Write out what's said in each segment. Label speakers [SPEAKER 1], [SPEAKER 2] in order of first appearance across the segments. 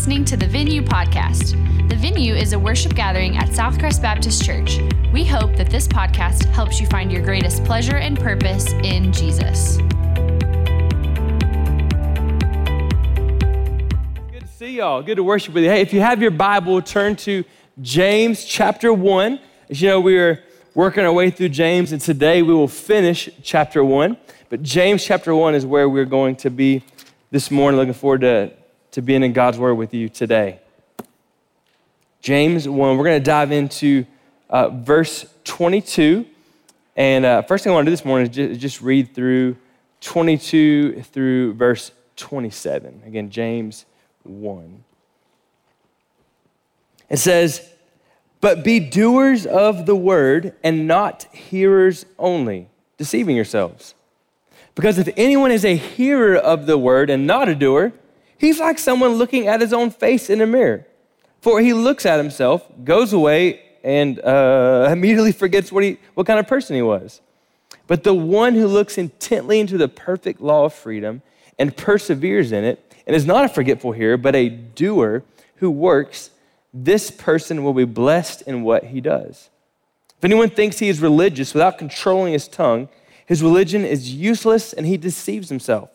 [SPEAKER 1] listening to the Venue Podcast. The Venue is a worship gathering at Southcrest Baptist Church. We hope that this podcast helps you find your greatest pleasure and purpose in Jesus.
[SPEAKER 2] Good to see y'all. Good to worship with you. Hey, if you have your Bible, turn to James chapter 1. As you know, we are working our way through James, and today we will finish chapter 1. But James chapter 1 is where we're going to be this morning. Looking forward to, to being in God's Word with you today. James 1, we're going to dive into uh, verse 22. And uh, first thing I want to do this morning is just, just read through 22 through verse 27. Again, James 1. It says, But be doers of the word and not hearers only, deceiving yourselves. Because if anyone is a hearer of the word and not a doer, he's like someone looking at his own face in a mirror. For he looks at himself, goes away, and uh, immediately forgets what, he, what kind of person he was. But the one who looks intently into the perfect law of freedom and perseveres in it, and is not a forgetful hearer, but a doer who works, this person will be blessed in what he does. If anyone thinks he is religious without controlling his tongue, his religion is useless and he deceives himself.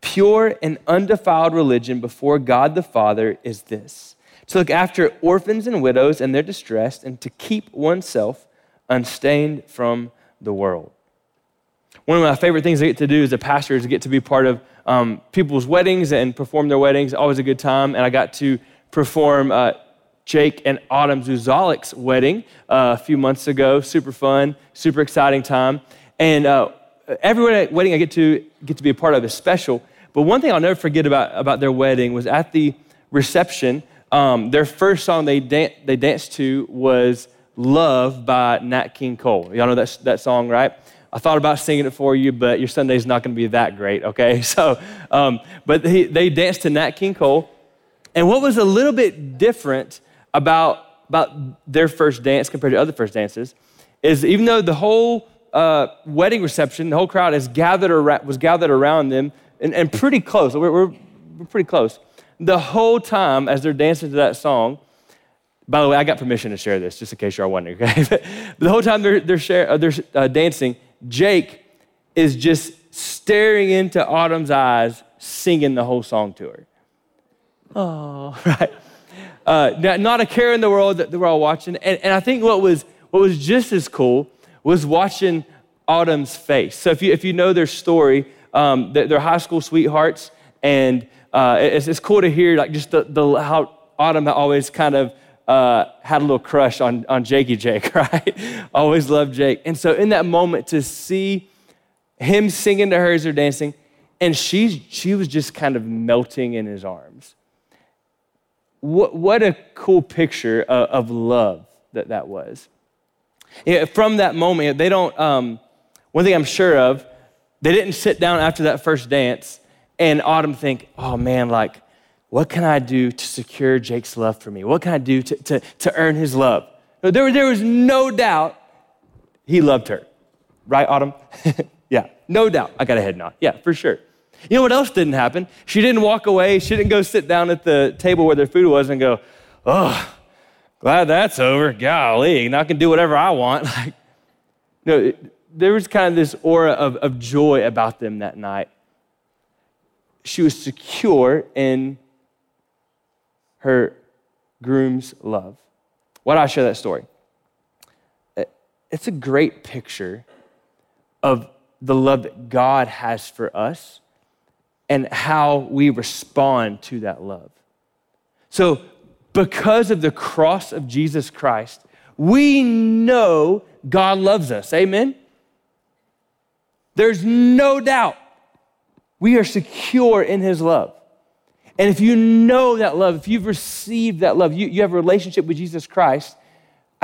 [SPEAKER 2] Pure and undefiled religion before God the Father is this to look after orphans and widows and their distress and to keep oneself unstained from the world. One of my favorite things I get to do as a pastor is to get to be part of um, people's weddings and perform their weddings. Always a good time. And I got to perform uh, Jake and Autumn Zuzalik's wedding uh, a few months ago. Super fun, super exciting time. And uh, every wedding I get to get to be a part of is special. But one thing I'll never forget about, about their wedding was at the reception, um, their first song they, dan- they danced to was Love by Nat King Cole. Y'all know that, that song, right? I thought about singing it for you, but your Sunday's not going to be that great, okay? So, um, but he, they danced to Nat King Cole. And what was a little bit different about, about their first dance compared to other first dances is even though the whole uh, wedding reception, the whole crowd is gathered around, was gathered around them and, and pretty close. We're, we're, we're pretty close. The whole time as they're dancing to that song, by the way, I got permission to share this, just in case you're wondering. Okay? but the whole time they're, they're, share, uh, they're uh, dancing, Jake is just staring into Autumn's eyes, singing the whole song to her. Oh, right. Uh, not a care in the world that we're all watching. And, and I think what was, what was just as cool was watching Autumn's face. So if you, if you know their story, um, they're high school sweethearts, and uh, it's, it's, cool to hear like just the, the how Autumn always kind of uh, had a little crush on, on Jakey Jake, right? always loved Jake. And so in that moment to see him singing to her as they're dancing, and she, she was just kind of melting in his arms. What, what a cool picture of, of love that that was. From that moment, they don't, um, one thing I'm sure of, they didn't sit down after that first dance and Autumn think, oh man, like, what can I do to secure Jake's love for me? What can I do to, to, to earn his love? There, there was no doubt he loved her. Right, Autumn? yeah, no doubt. I got a head nod. Yeah, for sure. You know what else didn't happen? She didn't walk away. She didn't go sit down at the table where their food was and go, oh, glad that's over. Golly, now I can do whatever I want. Like, no, there was kind of this aura of, of joy about them that night. She was secure in her groom's love. Why do I share that story? It's a great picture of the love that God has for us and how we respond to that love. So, because of the cross of Jesus Christ, we know God loves us. Amen? There's no doubt we are secure in His love. And if you know that love, if you've received that love, you, you have a relationship with Jesus Christ,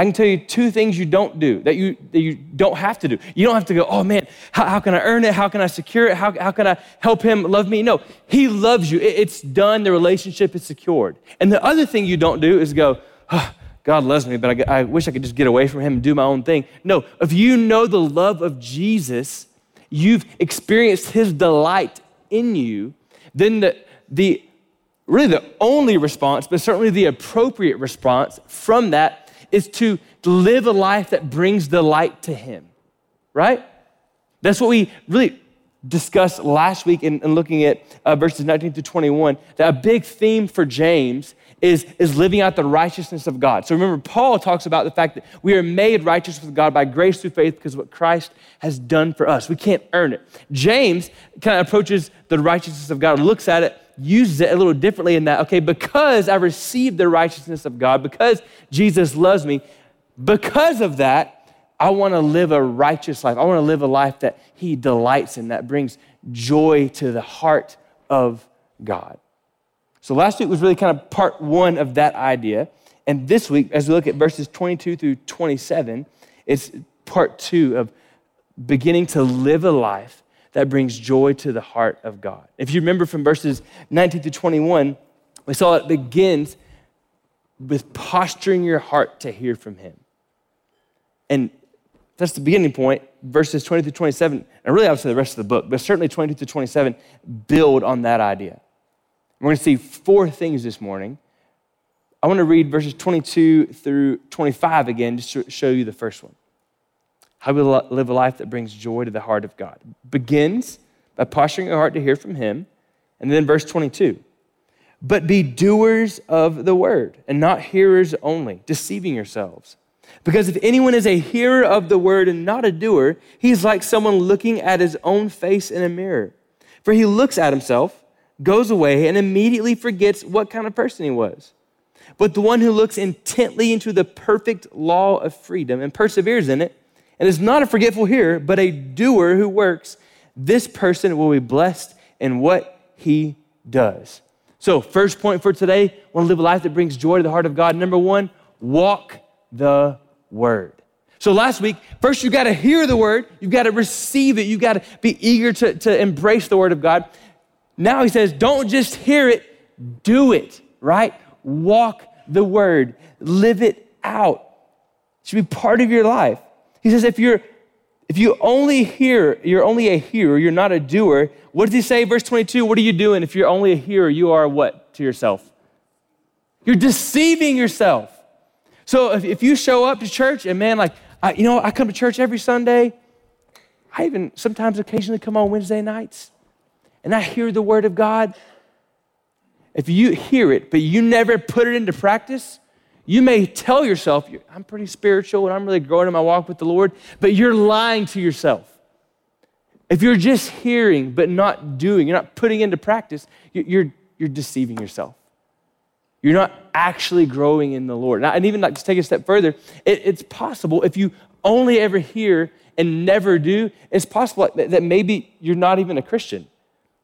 [SPEAKER 2] I can tell you two things you don't do that you, that you don't have to do. You don't have to go, oh man, how, how can I earn it? How can I secure it? How, how can I help him love me? No, he loves you. It, it's done. The relationship is secured. And the other thing you don't do is go, oh, God loves me, but I, I wish I could just get away from him and do my own thing. No, if you know the love of Jesus, you've experienced his delight in you, then the, the really the only response, but certainly the appropriate response from that is to live a life that brings delight to Him, right? That's what we really discussed last week in, in looking at uh, verses 19 to 21. That a big theme for James is, is living out the righteousness of God. So remember, Paul talks about the fact that we are made righteous with God by grace through faith because what Christ has done for us. We can't earn it. James kind of approaches the righteousness of God, looks at it, uses it a little differently in that, okay, because I received the righteousness of God, because Jesus loves me, because of that, I want to live a righteous life. I want to live a life that He delights in, that brings joy to the heart of God. So last week was really kind of part one of that idea. And this week, as we look at verses 22 through 27, it's part two of beginning to live a life that brings joy to the heart of God. If you remember from verses 19 to 21, we saw it begins with posturing your heart to hear from Him. And that's the beginning point. Verses 20 through 27, and really obviously the rest of the book, but certainly 22 through 27 build on that idea. We're going to see four things this morning. I want to read verses 22 through 25 again, just to show you the first one. How we live a life that brings joy to the heart of God. Begins by posturing your heart to hear from Him. And then verse 22 But be doers of the word, and not hearers only, deceiving yourselves. Because if anyone is a hearer of the word and not a doer, he's like someone looking at his own face in a mirror. For he looks at himself goes away and immediately forgets what kind of person he was. But the one who looks intently into the perfect law of freedom and perseveres in it, and is not a forgetful hearer, but a doer who works, this person will be blessed in what he does. So, first point for today, want to live a life that brings joy to the heart of God. Number one, walk the word. So last week, first you got to hear the word, you've got to receive it, you've got to be eager to, to embrace the word of God. Now he says, don't just hear it, do it, right? Walk the word, live it out. It should be part of your life. He says, if you're if you only hear, you're only a hearer, you're not a doer. What does he say, verse 22? What are you doing? If you're only a hearer, you are what to yourself? You're deceiving yourself. So if, if you show up to church and man, like, I, you know, I come to church every Sunday. I even sometimes occasionally come on Wednesday nights and I hear the word of God, if you hear it, but you never put it into practice, you may tell yourself, I'm pretty spiritual and I'm really growing in my walk with the Lord, but you're lying to yourself. If you're just hearing but not doing, you're not putting into practice, you're, you're deceiving yourself. You're not actually growing in the Lord. And even like to take a step further, it, it's possible if you only ever hear and never do, it's possible that maybe you're not even a Christian.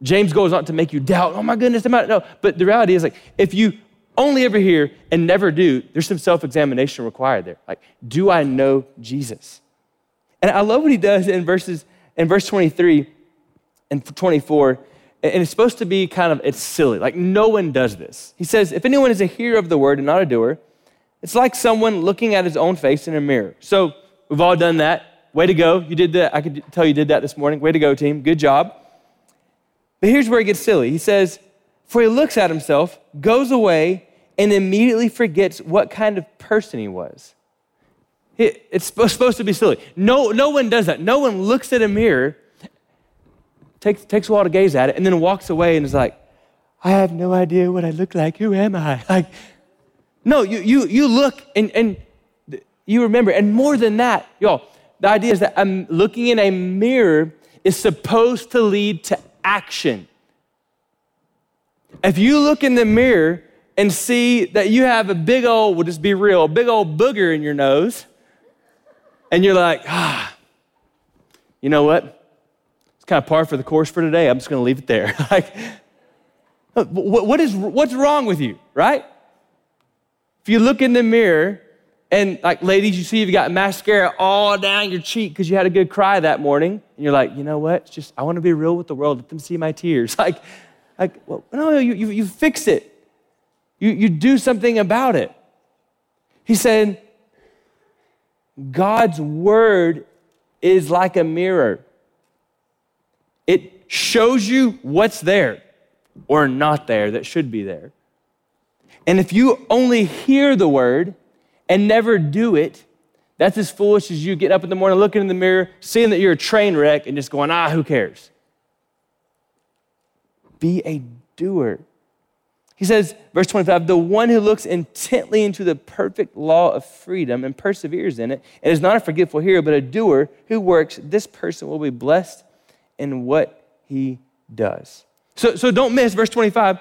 [SPEAKER 2] James goes on to make you doubt, oh my goodness, am I? No, but the reality is like, if you only ever hear and never do, there's some self examination required there. Like, do I know Jesus? And I love what he does in verses, in verse 23 and 24. And it's supposed to be kind of, it's silly. Like, no one does this. He says, if anyone is a hearer of the word and not a doer, it's like someone looking at his own face in a mirror. So, we've all done that. Way to go. You did that. I could tell you did that this morning. Way to go, team. Good job. But here's where it gets silly. He says, For he looks at himself, goes away, and immediately forgets what kind of person he was. it's supposed to be silly. No, no one does that. No one looks at a mirror, takes, takes a while to gaze at it, and then walks away and is like, I have no idea what I look like. Who am I? Like, no, you, you, you look and, and you remember. And more than that, y'all, the idea is that I'm looking in a mirror is supposed to lead to action. If you look in the mirror and see that you have a big old, we'll just be real, a big old booger in your nose, and you're like, ah, you know what? It's kind of par for the course for today. I'm just going to leave it there. like, what is, what's wrong with you, right? If you look in the mirror and like ladies, you see you've got mascara all down your cheek because you had a good cry that morning, and you're like, you know what? It's just I want to be real with the world. Let them see my tears. Like, like, well, no, you, you, you fix it. You, you do something about it. He said, God's word is like a mirror. It shows you what's there. or not there that should be there. And if you only hear the word and never do it, that's as foolish as you get up in the morning, looking in the mirror, seeing that you're a train wreck, and just going, ah, who cares? Be a doer. He says, verse 25, the one who looks intently into the perfect law of freedom and perseveres in it, and is not a forgetful hearer, but a doer who works, this person will be blessed in what he does. So, so don't miss verse 25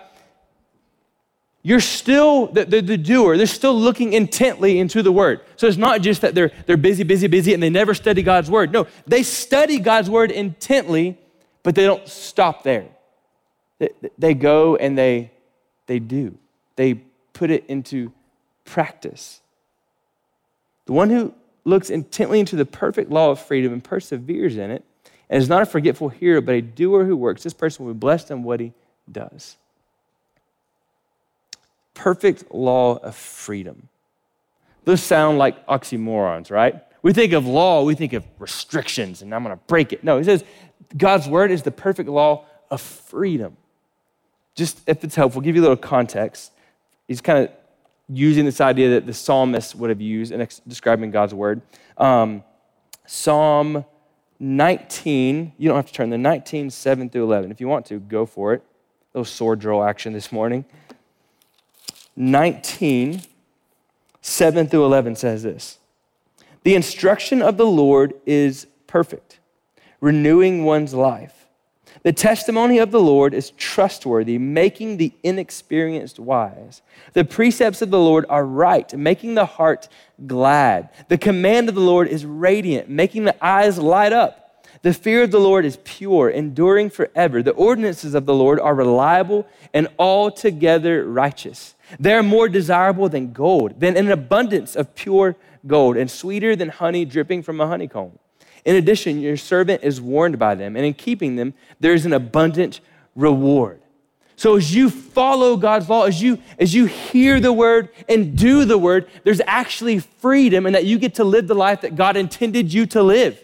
[SPEAKER 2] you're still the, the, the, doer they're still looking intently into the word. So it's not just that they're, they're busy busy busy and they never study god's word. No they study god's word intently but they don't stop there. They, they go and they they do they put it into practice the one who looks intently into the perfect law of freedom and perseveres in it and is not a forgetful hearer but a doer who works this person will be blessed in what he does perfect law of freedom. Those sound like oxymorons, right? We think of law, we think of restrictions, and I'm going to break it. No, he says God's word is the perfect law of freedom. Just if it's helpful, give you a little context. He's kind of using this idea that the psalmist would have used in describing God's word. Um, Psalm 19, you don't have to turn the 19, 7 through 11. If you want to, go for it. A little sword drill action this morning. 19, 7 through 11 says this The instruction of the Lord is perfect, renewing one's life. The testimony of the Lord is trustworthy, making the inexperienced wise. The precepts of the Lord are right, making the heart glad. The command of the Lord is radiant, making the eyes light up. The fear of the Lord is pure, enduring forever. The ordinances of the Lord are reliable and altogether righteous. They are more desirable than gold, than an abundance of pure gold, and sweeter than honey dripping from a honeycomb. In addition, your servant is warned by them, and in keeping them, there is an abundant reward. So as you follow God's law, as you as you hear the word and do the word, there's actually freedom and that you get to live the life that God intended you to live.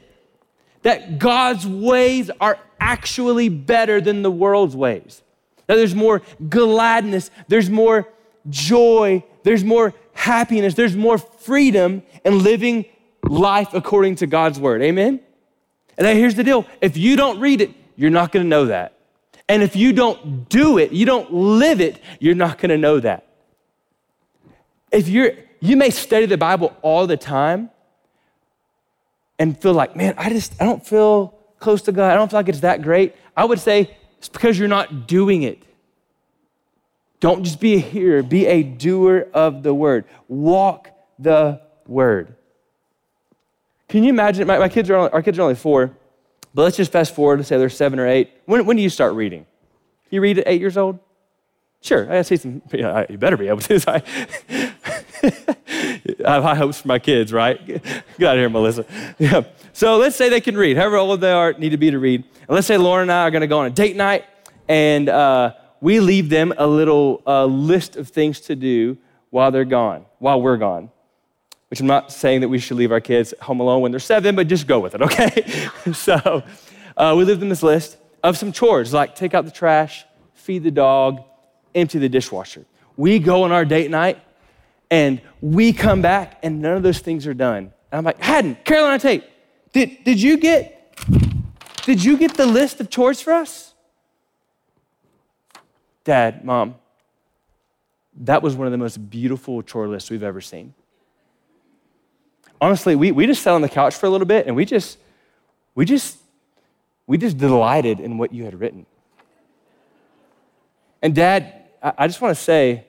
[SPEAKER 2] That God's ways are actually better than the world's ways. That there's more gladness, there's more joy, there's more happiness, there's more freedom in living life according to God's word. Amen? And here's the deal if you don't read it, you're not going to know that. And if you don't do it, you don't live it, you're not going to know that. If you're, you may study the Bible all the time and feel like, man, I just, I don't feel close to God. I don't feel like it's that great. I would say it's because you're not doing it. Don't just be a hearer, be a doer of the word. Walk the word. Can you imagine? My, my kids are only, our kids are only four, but let's just fast forward to say they're seven or eight. When, when do you start reading? You read at eight years old? Sure, I see some. You better be able to. I, I have high hopes for my kids, right? Get out of here, Melissa. Yeah. So let's say they can read, however old they are, need to be to read. And let's say Lauren and I are going to go on a date night, and uh, we leave them a little uh, list of things to do while they're gone, while we're gone. Which I'm not saying that we should leave our kids home alone when they're seven, but just go with it, okay? so uh, we leave them this list of some chores like take out the trash, feed the dog, empty the dishwasher. We go on our date night and we come back and none of those things are done. And I'm like, Haddon, Carolina Tate, did, did you get did you get the list of chores for us? Dad, Mom, that was one of the most beautiful chore lists we've ever seen. Honestly, we, we just sat on the couch for a little bit and we just, we just, we just delighted in what you had written. And Dad, I, I just want to say,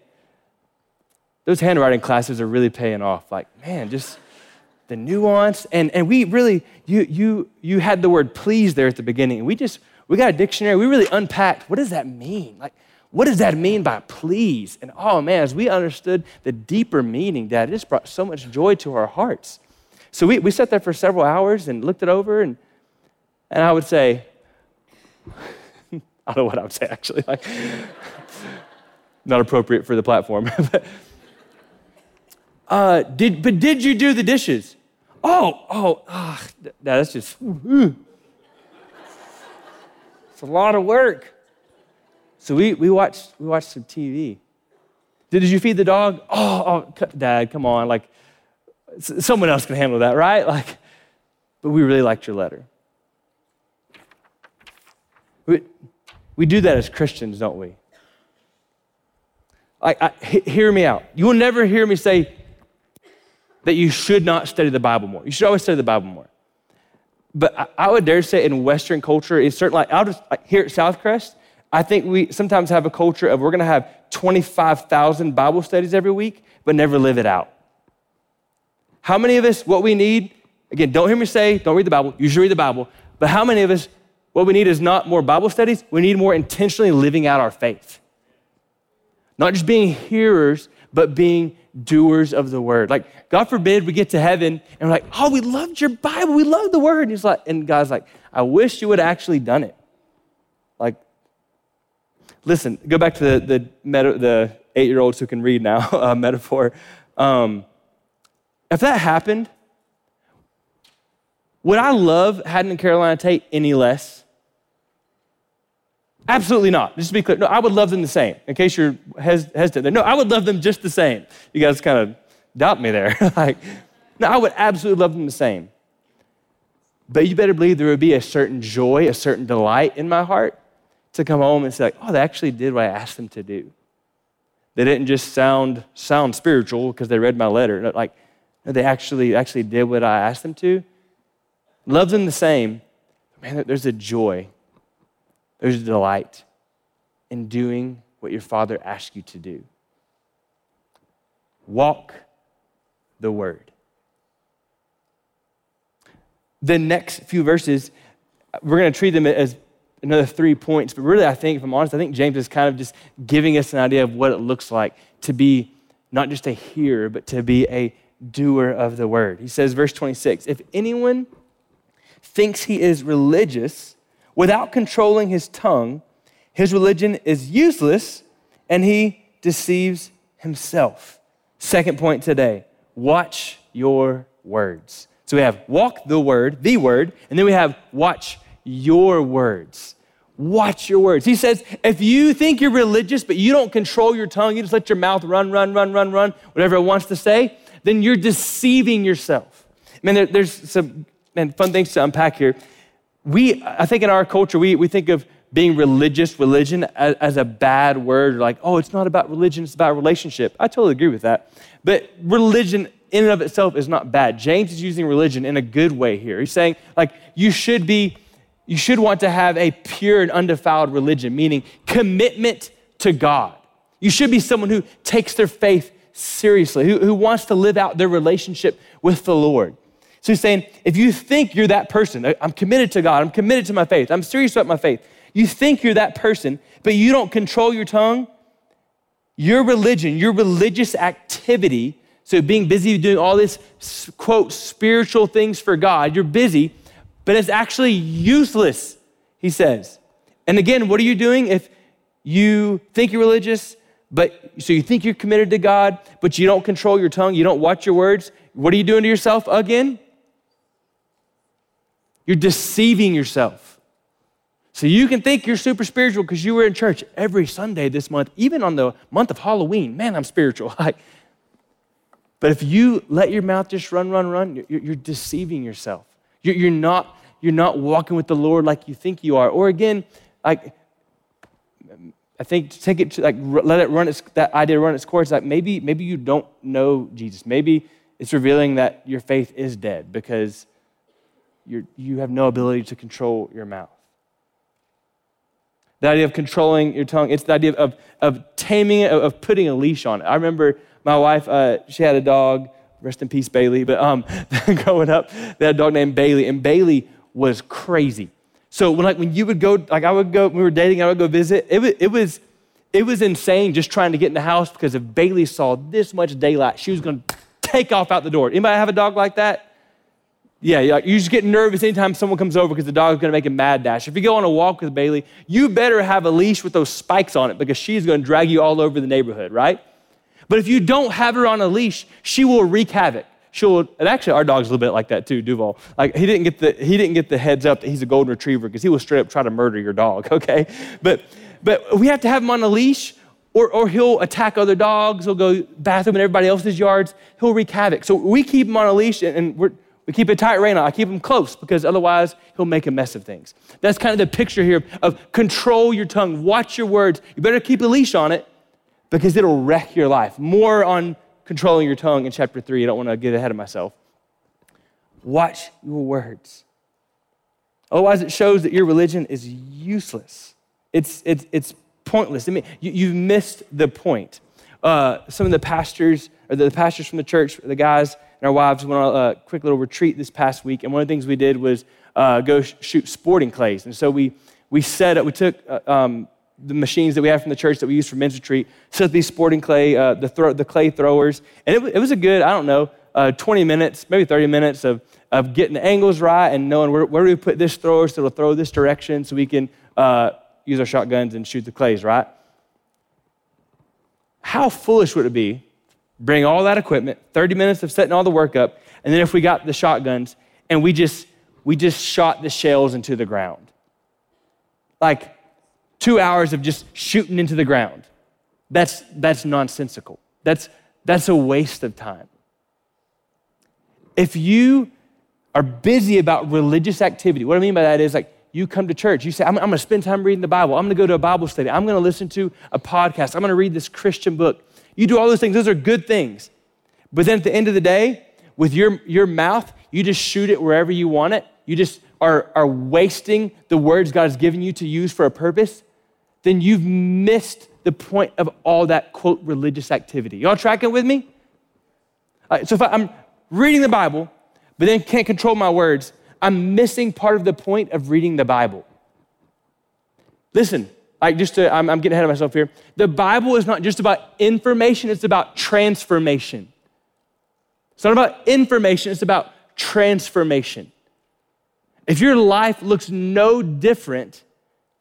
[SPEAKER 2] those handwriting classes are really paying off. Like, man, just the nuance. And, and we really, you, you, you had the word please there at the beginning. We just, we got a dictionary. We really unpacked what does that mean? Like, what does that mean by please? And oh man, as we understood the deeper meaning, Dad, it just brought so much joy to our hearts. So we, we sat there for several hours and looked it over, and, and I would say, I don't know what I would say actually, like, not appropriate for the platform. but, uh, did, but did you do the dishes? Oh, oh, oh that's just, it's a lot of work. So we, we, watched, we watched some TV. Did, did you feed the dog? Oh, oh, Dad, come on. Like, someone else can handle that, right? Like, but we really liked your letter. We, we do that as Christians, don't we? I, I, hear me out. You will never hear me say that you should not study the Bible more. You should always study the Bible more. But I, I would dare say in Western culture, it's certainly like, I'll just, like here at Southcrest, I think we sometimes have a culture of we're going to have 25,000 Bible studies every week, but never live it out. How many of us, what we need, again, don't hear me say, don't read the Bible, you should read the Bible, but how many of us, what we need is not more Bible studies, we need more intentionally living out our faith. Not just being hearers, but being doers of the word. Like, God forbid we get to heaven and we're like, oh, we loved your Bible, we loved the word. And, he's like, and God's like, I wish you would have actually done it. Like, listen, go back to the, the, the eight year olds who can read now uh, metaphor. Um, if that happened, would I love Haddon and Carolina Tate any less? Absolutely not. Just to be clear, no, I would love them the same. In case you're hes- hesitant there, no, I would love them just the same. You guys kind of doubt me there. like, no, I would absolutely love them the same. But you better believe there would be a certain joy, a certain delight in my heart to come home and say, like, oh, they actually did what I asked them to do. They didn't just sound sound spiritual because they read my letter. Like, they actually actually did what I asked them to. Love them the same. Man, there's a joy there's a delight in doing what your Father asks you to do. Walk the Word. The next few verses, we're going to treat them as another three points, but really, I think, if I'm honest, I think James is kind of just giving us an idea of what it looks like to be not just a hearer, but to be a doer of the word. He says, verse 26 If anyone thinks he is religious without controlling his tongue, his religion is useless and he deceives himself. Second point today watch your words. So we have walk the word, the word, and then we have watch your words. Watch your words. He says, if you think you're religious, but you don't control your tongue, you just let your mouth run, run, run, run, run, whatever it wants to say, then you're deceiving yourself. Man, there, there's some man, fun things to unpack here we, I think in our culture, we, we think of being religious, religion, as, as, a bad word, like, oh, it's not about religion, it's about relationship. I totally agree with that. But religion in and of itself is not bad. James is using religion in a good way here. He's saying, like, you should be, you should want to have a pure and undefiled religion, meaning commitment to God. You should be someone who takes their faith seriously, who, who wants to live out their relationship with the Lord. So he's saying, if you think you're that person, I'm committed to God, I'm committed to my faith, I'm serious about my faith, you think you're that person, but you don't control your tongue, your religion, your religious activity, so being busy doing all this, quote, spiritual things for God, you're busy, but it's actually useless, he says. And again, what are you doing if you think you're religious, but so you think you're committed to God, but you don't control your tongue, you don't watch your words? What are you doing to yourself again? You're deceiving yourself. So you can think you're super spiritual because you were in church every Sunday this month, even on the month of Halloween. Man, I'm spiritual. but if you let your mouth just run, run, run, you're, deceiving yourself. You're, not, you're not walking with the Lord like you think you are. Or again, like, I think to take it to like let it run its that idea run its course. Like maybe maybe you don't know Jesus. Maybe it's revealing that your faith is dead because you're, you have no ability to control your mouth. The idea of controlling your tongue, it's the idea of, of taming it, of putting a leash on it. I remember my wife, uh, she had a dog, rest in peace, Bailey, but um, growing up, they had a dog named Bailey, and Bailey was crazy. So when, like, when you would go, like I would go, we were dating, I would go visit, it was, it was, it was insane just trying to get in the house because if Bailey saw this much daylight, she was going to take off out the door. Anybody have a dog like that? Yeah, you just get nervous anytime someone comes over because the dog's gonna make a mad dash. If you go on a walk with Bailey, you better have a leash with those spikes on it because she's gonna drag you all over the neighborhood, right? But if you don't have her on a leash, she will wreak havoc. She'll, and actually our dog's a little bit like that too, Duval. Like he didn't get the he didn't get the heads up that he's a golden retriever because he will straight up try to murder your dog, okay? But but we have to have him on a leash or, or he'll attack other dogs. He'll go bathroom in everybody else's yards. He'll wreak havoc. So we keep him on a leash and we're we keep a tight rein on. I keep him close because otherwise he'll make a mess of things. That's kind of the picture here of control your tongue, watch your words. You better keep a leash on it because it'll wreck your life. More on controlling your tongue in chapter three. I don't want to get ahead of myself. Watch your words. Otherwise, it shows that your religion is useless. It's, it's, it's pointless. I mean, you, you've missed the point. Uh, some of the pastors, or the pastors from the church, the guys and our wives went on a quick little retreat this past week, and one of the things we did was uh, go sh- shoot sporting clays. And so we, we set up, we took uh, um, the machines that we have from the church that we use for men's retreat, set these sporting clay, uh, the, throw, the clay throwers, and it, it was a good, I don't know, uh, 20 minutes, maybe 30 minutes of, of getting the angles right and knowing where, where we put this thrower so it'll throw this direction so we can uh, use our shotguns and shoot the clays, right? How foolish would it be? Bring all that equipment, 30 minutes of setting all the work up, and then if we got the shotguns and we just we just shot the shells into the ground. Like two hours of just shooting into the ground. That's that's nonsensical. That's that's a waste of time. If you are busy about religious activity, what I mean by that is like you come to church. You say, I'm, I'm going to spend time reading the Bible. I'm going to go to a Bible study. I'm going to listen to a podcast. I'm going to read this Christian book. You do all those things. Those are good things. But then at the end of the day, with your, your mouth, you just shoot it wherever you want it. You just are, are wasting the words God has given you to use for a purpose. Then you've missed the point of all that, quote, religious activity. Y'all tracking with me? so if I, I'm reading the Bible, but then can't control my words, I'm missing part of the point of reading the Bible. Listen, like just to, I'm, I'm getting ahead of myself here. The Bible is not just about information, it's about transformation. It's not about information, it's about transformation. If your life looks no different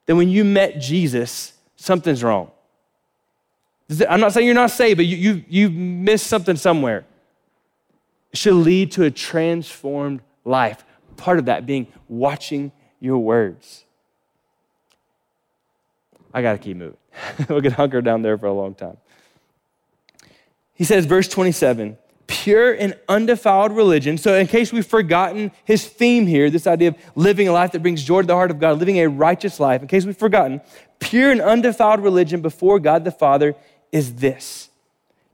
[SPEAKER 2] than when you met Jesus, something's wrong. I'm not saying you're not saved, but you, you, you missed something somewhere. It should lead to a transformed life part of that being watching your words. I got to keep moving. we'll get hunkered down there for a long time. He says, verse 27, pure and undefiled religion. So, in case we've forgotten his theme here, this idea of living a life that brings joy to the heart of God, living a righteous life, in case we've forgotten, pure and undefiled religion before God the Father is this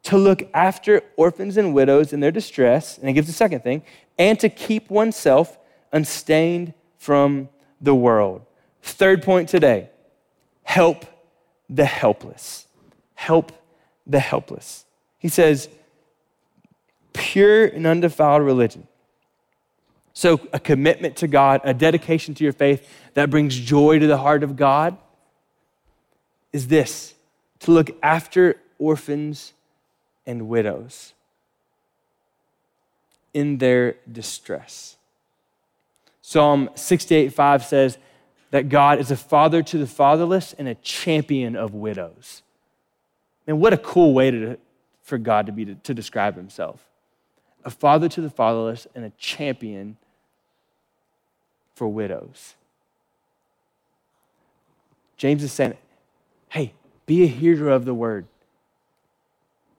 [SPEAKER 2] to look after orphans and widows in their distress, and he gives a second thing, and to keep oneself unstained from the world. Third point today help the helpless. Help the helpless. He says, pure and undefiled religion. So, a commitment to God, a dedication to your faith that brings joy to the heart of God is this to look after orphans and widows in their distress. Psalm 68 5 says that God is a father to the fatherless and a champion of widows. And what a cool way to, for God to be to, to describe himself a father to the fatherless and a champion for widows. James is saying, hey, be a hearer of the word,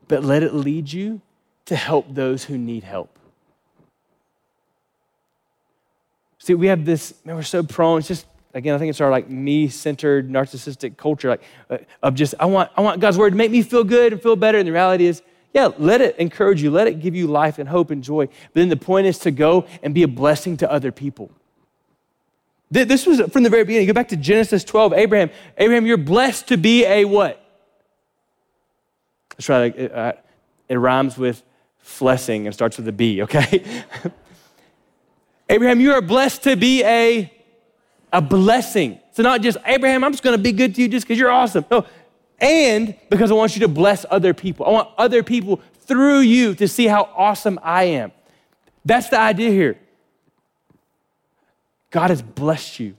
[SPEAKER 2] but let it lead you to help those who need help. See, we have this, man, we're so prone, it's just, again, I think it's our like me-centered, narcissistic culture, like uh, of just, I want, I want God's word to make me feel good and feel better. And the reality is, yeah, let it encourage you, let it give you life and hope and joy. But then the point is to go and be a blessing to other people. This was from the very beginning. Go back to Genesis 12. Abraham, Abraham, you're blessed to be a what? Let's try it. Uh, it rhymes with flessing and starts with a B, okay? Abraham, you are blessed to be a, a blessing. So, not just, Abraham, I'm just gonna be good to you just because you're awesome. No, and because I want you to bless other people. I want other people through you to see how awesome I am. That's the idea here. God has blessed you.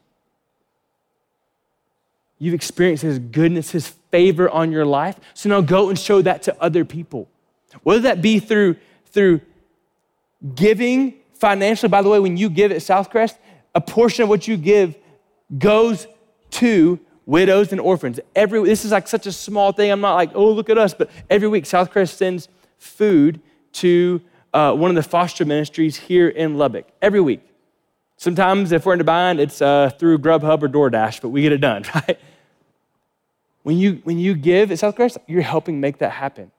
[SPEAKER 2] You've experienced His goodness, His favor on your life. So now go and show that to other people. Whether that be through, through giving financially, by the way, when you give at Southcrest, a portion of what you give goes to widows and orphans. Every this is like such a small thing. I'm not like, oh, look at us, but every week South Southcrest sends food to uh, one of the foster ministries here in Lubbock. Every week. Sometimes, if we're in a bind, it's uh, through Grubhub or DoorDash, but we get it done, right? When you when you give at South Southcrest, you're helping make that happen.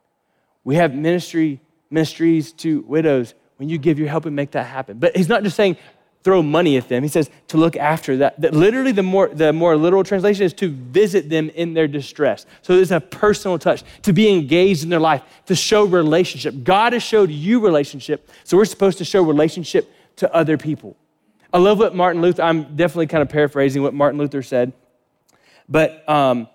[SPEAKER 2] We have ministry ministries to widows. When you give, you're helping make that happen. But he's not just saying throw money at them. He says to look after that. that literally, the more, the more literal translation is to visit them in their distress. So there's a personal touch, to be engaged in their life, to show relationship. God has showed you relationship, so we're supposed to show relationship to other people. I love what Martin Luther, I'm definitely kind of paraphrasing what Martin Luther said, but um,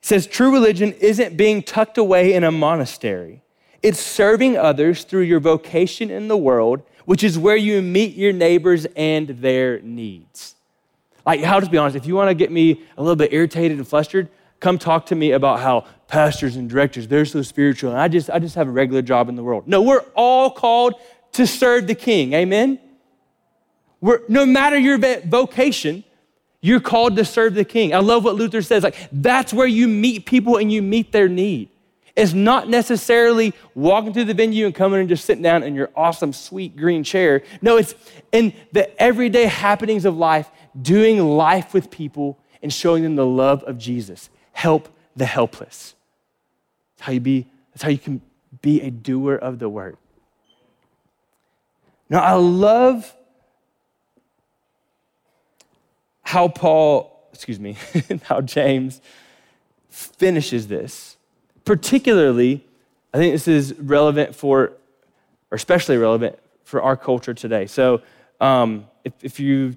[SPEAKER 2] says true religion isn't being tucked away in a monastery. It's serving others through your vocation in the world which is where you meet your neighbors and their needs. Like, I'll just be honest, if you want to get me a little bit irritated and flustered, come talk to me about how pastors and directors, they're so spiritual, and I just, I just have a regular job in the world. No, we're all called to serve the king. Amen? We're, no matter your vocation, you're called to serve the king. I love what Luther says. Like, that's where you meet people and you meet their need. It's not necessarily walking through the venue and coming and just sitting down in your awesome, sweet green chair. No, it's in the everyday happenings of life, doing life with people and showing them the love of Jesus. Help the helpless. That's how you be, that's how you can be a doer of the word. Now, I love how Paul, excuse me, how James finishes this particularly, I think this is relevant for, or especially relevant for our culture today. So um, if, if you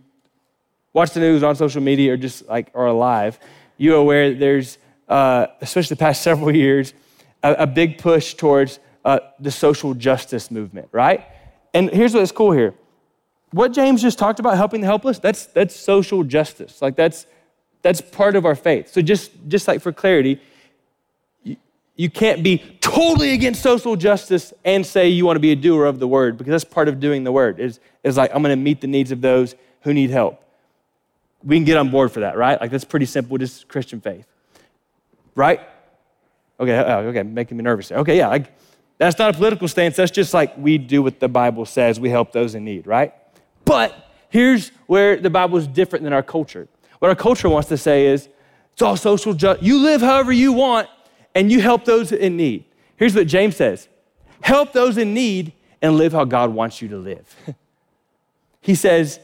[SPEAKER 2] watch the news on social media or just like are alive, you're aware that there's, uh, especially the past several years, a, a big push towards uh, the social justice movement, right? And here's what's cool here. What James just talked about, helping the helpless, that's, that's social justice. Like that's, that's part of our faith. So just, just like for clarity, you can't be totally against social justice and say you want to be a doer of the word because that's part of doing the word is, is like i'm going to meet the needs of those who need help. We can get on board for that right? Like that's pretty simple just christian faith. Right? Okay oh, okay making me nervous okay yeah like, that's not a political stance that's just like we do what the bible says we help those in need right? But here's where the bible is different than our culture. What our culture wants to say is it's all social justice you live however you want and you help those in need. Here's what James says help those in need and live how God wants you to live. he says,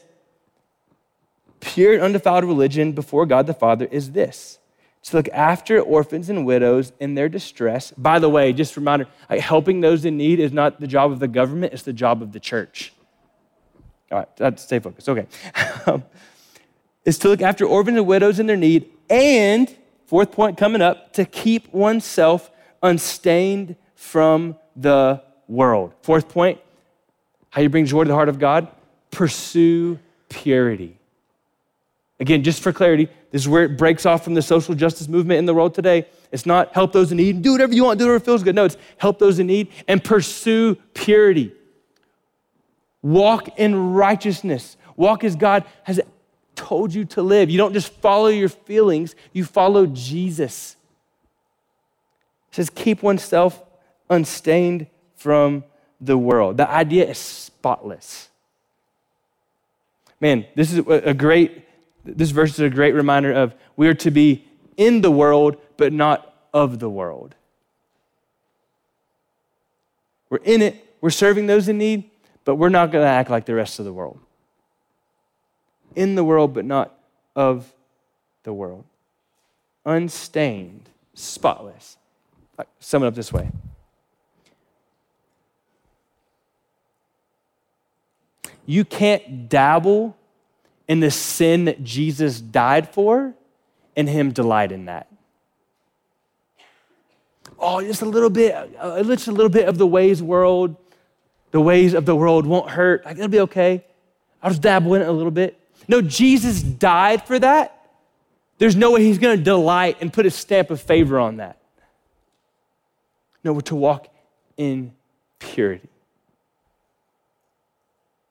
[SPEAKER 2] pure and undefiled religion before God the Father is this to look after orphans and widows in their distress. By the way, just a reminder like helping those in need is not the job of the government, it's the job of the church. All right, stay focused. Okay. Um, is to look after orphans and widows in their need and Fourth point coming up to keep oneself unstained from the world. Fourth point, how you bring joy to the heart of God? Pursue purity. Again, just for clarity, this is where it breaks off from the social justice movement in the world today. It's not help those in need, do whatever you want, do whatever feels good. No, it's help those in need and pursue purity. Walk in righteousness. Walk as God has told you to live. You don't just follow your feelings, you follow Jesus. It says, keep oneself unstained from the world. The idea is spotless. Man, this is a great, this verse is a great reminder of we are to be in the world, but not of the world. We're in it, we're serving those in need, but we're not going to act like the rest of the world in the world, but not of the world. Unstained, spotless. I sum it up this way. You can't dabble in the sin that Jesus died for and Him delight in that. Oh, just a little bit, uh, just a little bit of the ways world, the ways of the world won't hurt. It'll be okay. I'll just dabble in it a little bit. No, Jesus died for that. There's no way he's going to delight and put a stamp of favor on that. No, we're to walk in purity.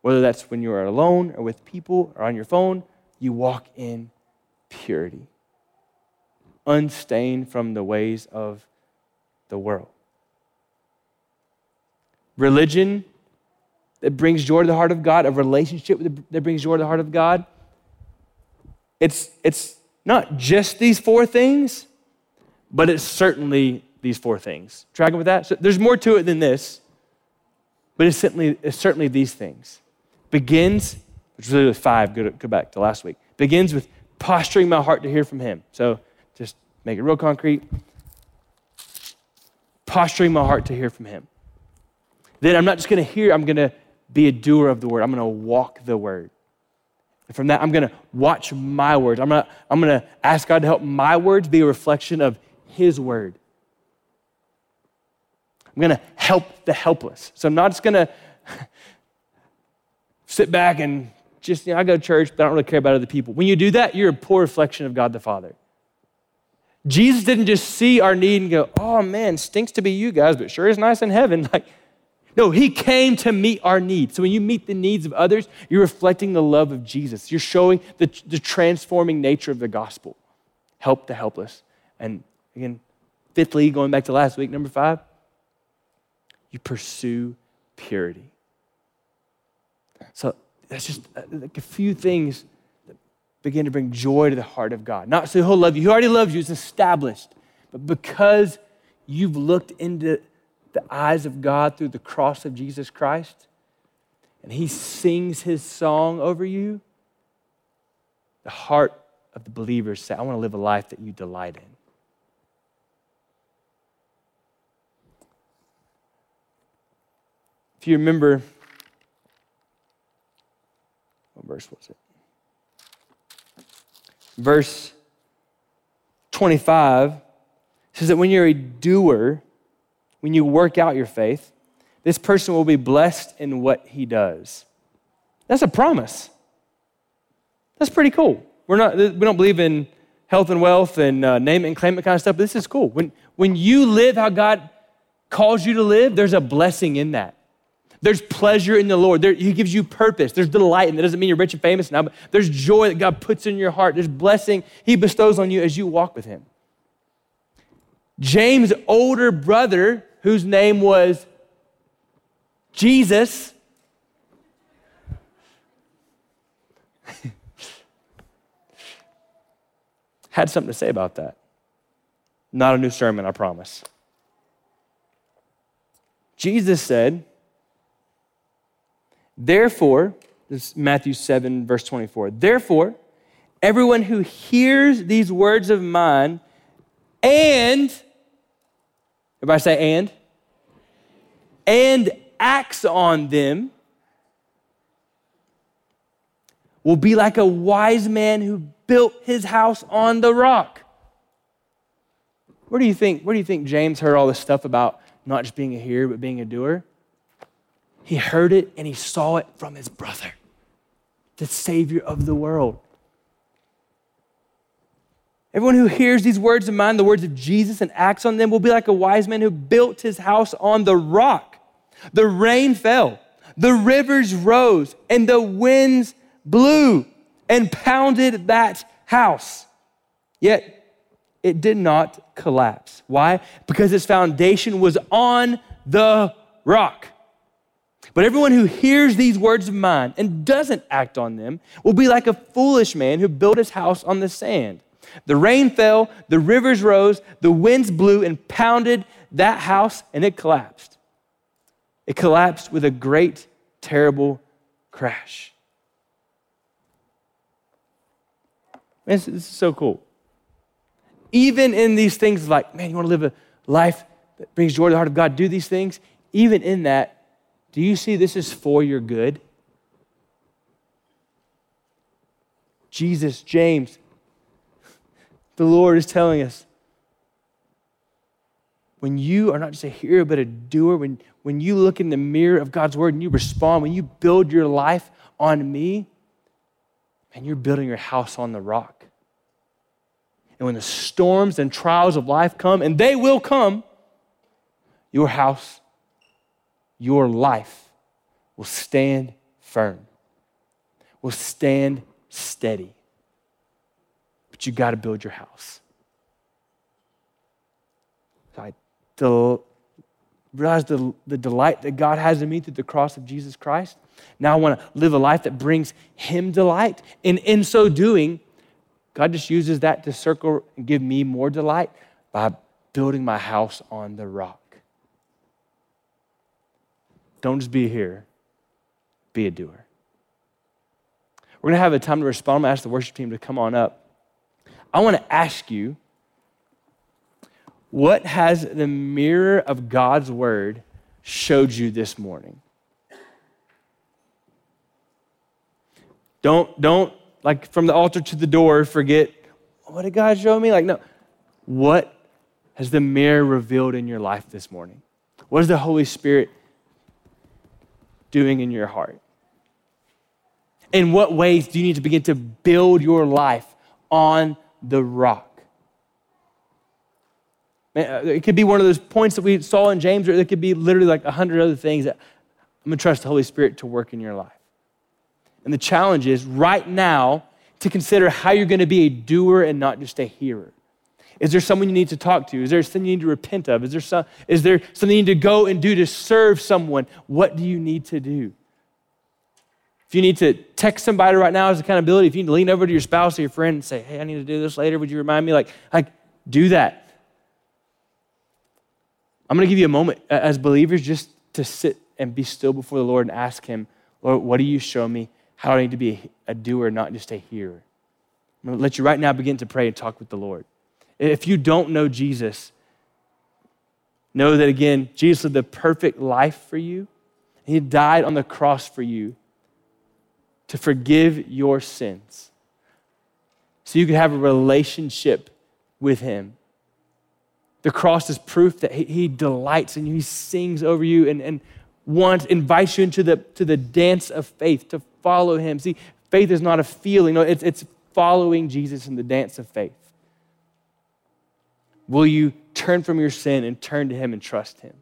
[SPEAKER 2] Whether that's when you are alone or with people or on your phone, you walk in purity. unstained from the ways of the world. Religion that brings joy to the heart of God, a relationship that brings joy to the heart of God. It's, it's not just these four things, but it's certainly these four things. Tracking with that? So there's more to it than this, but it's certainly, it's certainly these things. Begins, which really was five, go, to, go back to last week, begins with posturing my heart to hear from Him. So just make it real concrete. Posturing my heart to hear from Him. Then I'm not just going to hear, I'm going to be a doer of the word. I'm going to walk the word. And from that, I'm going to watch my words. I'm going to, I'm going to ask God to help my words be a reflection of His word. I'm going to help the helpless. So I'm not just going to sit back and just, you know, I go to church, but I don't really care about other people. When you do that, you're a poor reflection of God the Father. Jesus didn't just see our need and go, oh man, stinks to be you guys, but sure is nice in heaven. Like, no, he came to meet our needs. So when you meet the needs of others, you're reflecting the love of Jesus. You're showing the, the transforming nature of the gospel. Help the helpless. And again, fifthly, going back to last week, number five, you pursue purity. So that's just uh, like a few things that begin to bring joy to the heart of God. Not so he'll love you, he already loves you, it's established. But because you've looked into the eyes of God through the cross of Jesus Christ, and he sings his song over you, the heart of the believers say, I want to live a life that you delight in. If you remember, what verse was it? Verse 25 says that when you're a doer, when you work out your faith, this person will be blessed in what he does. That's a promise. That's pretty cool. We're not, we don't believe in health and wealth and uh, name it and claim it kind of stuff, but this is cool. When, when you live how God calls you to live, there's a blessing in that. There's pleasure in the Lord. There, he gives you purpose. There's delight, and that doesn't mean you're rich and famous now, but there's joy that God puts in your heart. There's blessing He bestows on you as you walk with Him. James' older brother, whose name was Jesus, had something to say about that. Not a new sermon, I promise. Jesus said, Therefore, this is Matthew 7, verse 24. Therefore, everyone who hears these words of mine and, everybody say and, and acts on them will be like a wise man who built his house on the rock. Where do you think, where do you think James heard all this stuff about not just being a hearer, but being a doer? He heard it and he saw it from his brother, the Savior of the world. Everyone who hears these words of mine, the words of Jesus, and acts on them will be like a wise man who built his house on the rock. The rain fell, the rivers rose, and the winds blew and pounded that house. Yet it did not collapse. Why? Because its foundation was on the rock. But everyone who hears these words of mine and doesn't act on them will be like a foolish man who built his house on the sand. The rain fell, the rivers rose, the winds blew and pounded that house, and it collapsed. It collapsed with a great, terrible crash. this is so cool. Even in these things, like, man, you want to live a life that brings joy to the heart of God, do these things. Even in that, do you see this is for your good? Jesus, James, the Lord is telling us when you are not just a hearer but a doer, when, when you look in the mirror of God's word and you respond, when you build your life on me, and you're building your house on the rock. And when the storms and trials of life come, and they will come, your house your life will stand firm, will stand steady. But you got to build your house. So I del- realize the, the delight that God has in me through the cross of Jesus Christ. Now I want to live a life that brings Him delight. And in so doing, God just uses that to circle and give me more delight by building my house on the rock. Don't just be here, be a doer. We're going to have a time to respond. I'm going to ask the worship team to come on up. I want to ask you what has the mirror of God's word showed you this morning? Don't, don't, like from the altar to the door, forget, what did God show me? Like, no. What has the mirror revealed in your life this morning? What is the Holy Spirit doing in your heart? In what ways do you need to begin to build your life on the rock? Uh, it could be one of those points that we saw in James, or it could be literally like a hundred other things that I'm gonna trust the Holy Spirit to work in your life. And the challenge is right now to consider how you're gonna be a doer and not just a hearer. Is there someone you need to talk to? Is there something you need to repent of? Is there, some, is there something you need to go and do to serve someone? What do you need to do? If you need to text somebody right now as accountability, if you need to lean over to your spouse or your friend and say, hey, I need to do this later, would you remind me? Like, like do that. I'm going to give you a moment as believers just to sit and be still before the Lord and ask Him, Lord, what do you show me? How do I need to be a doer, not just a hearer? I'm going to let you right now begin to pray and talk with the Lord. If you don't know Jesus, know that again, Jesus lived the perfect life for you. He died on the cross for you to forgive your sins so you can have a relationship with Him. The cross is proof that he, he delights in you. He sings over you and, and wants, invites you into the, to the dance of faith, to follow him. See, faith is not a feeling, no, it's, it's following Jesus in the dance of faith. Will you turn from your sin and turn to him and trust him?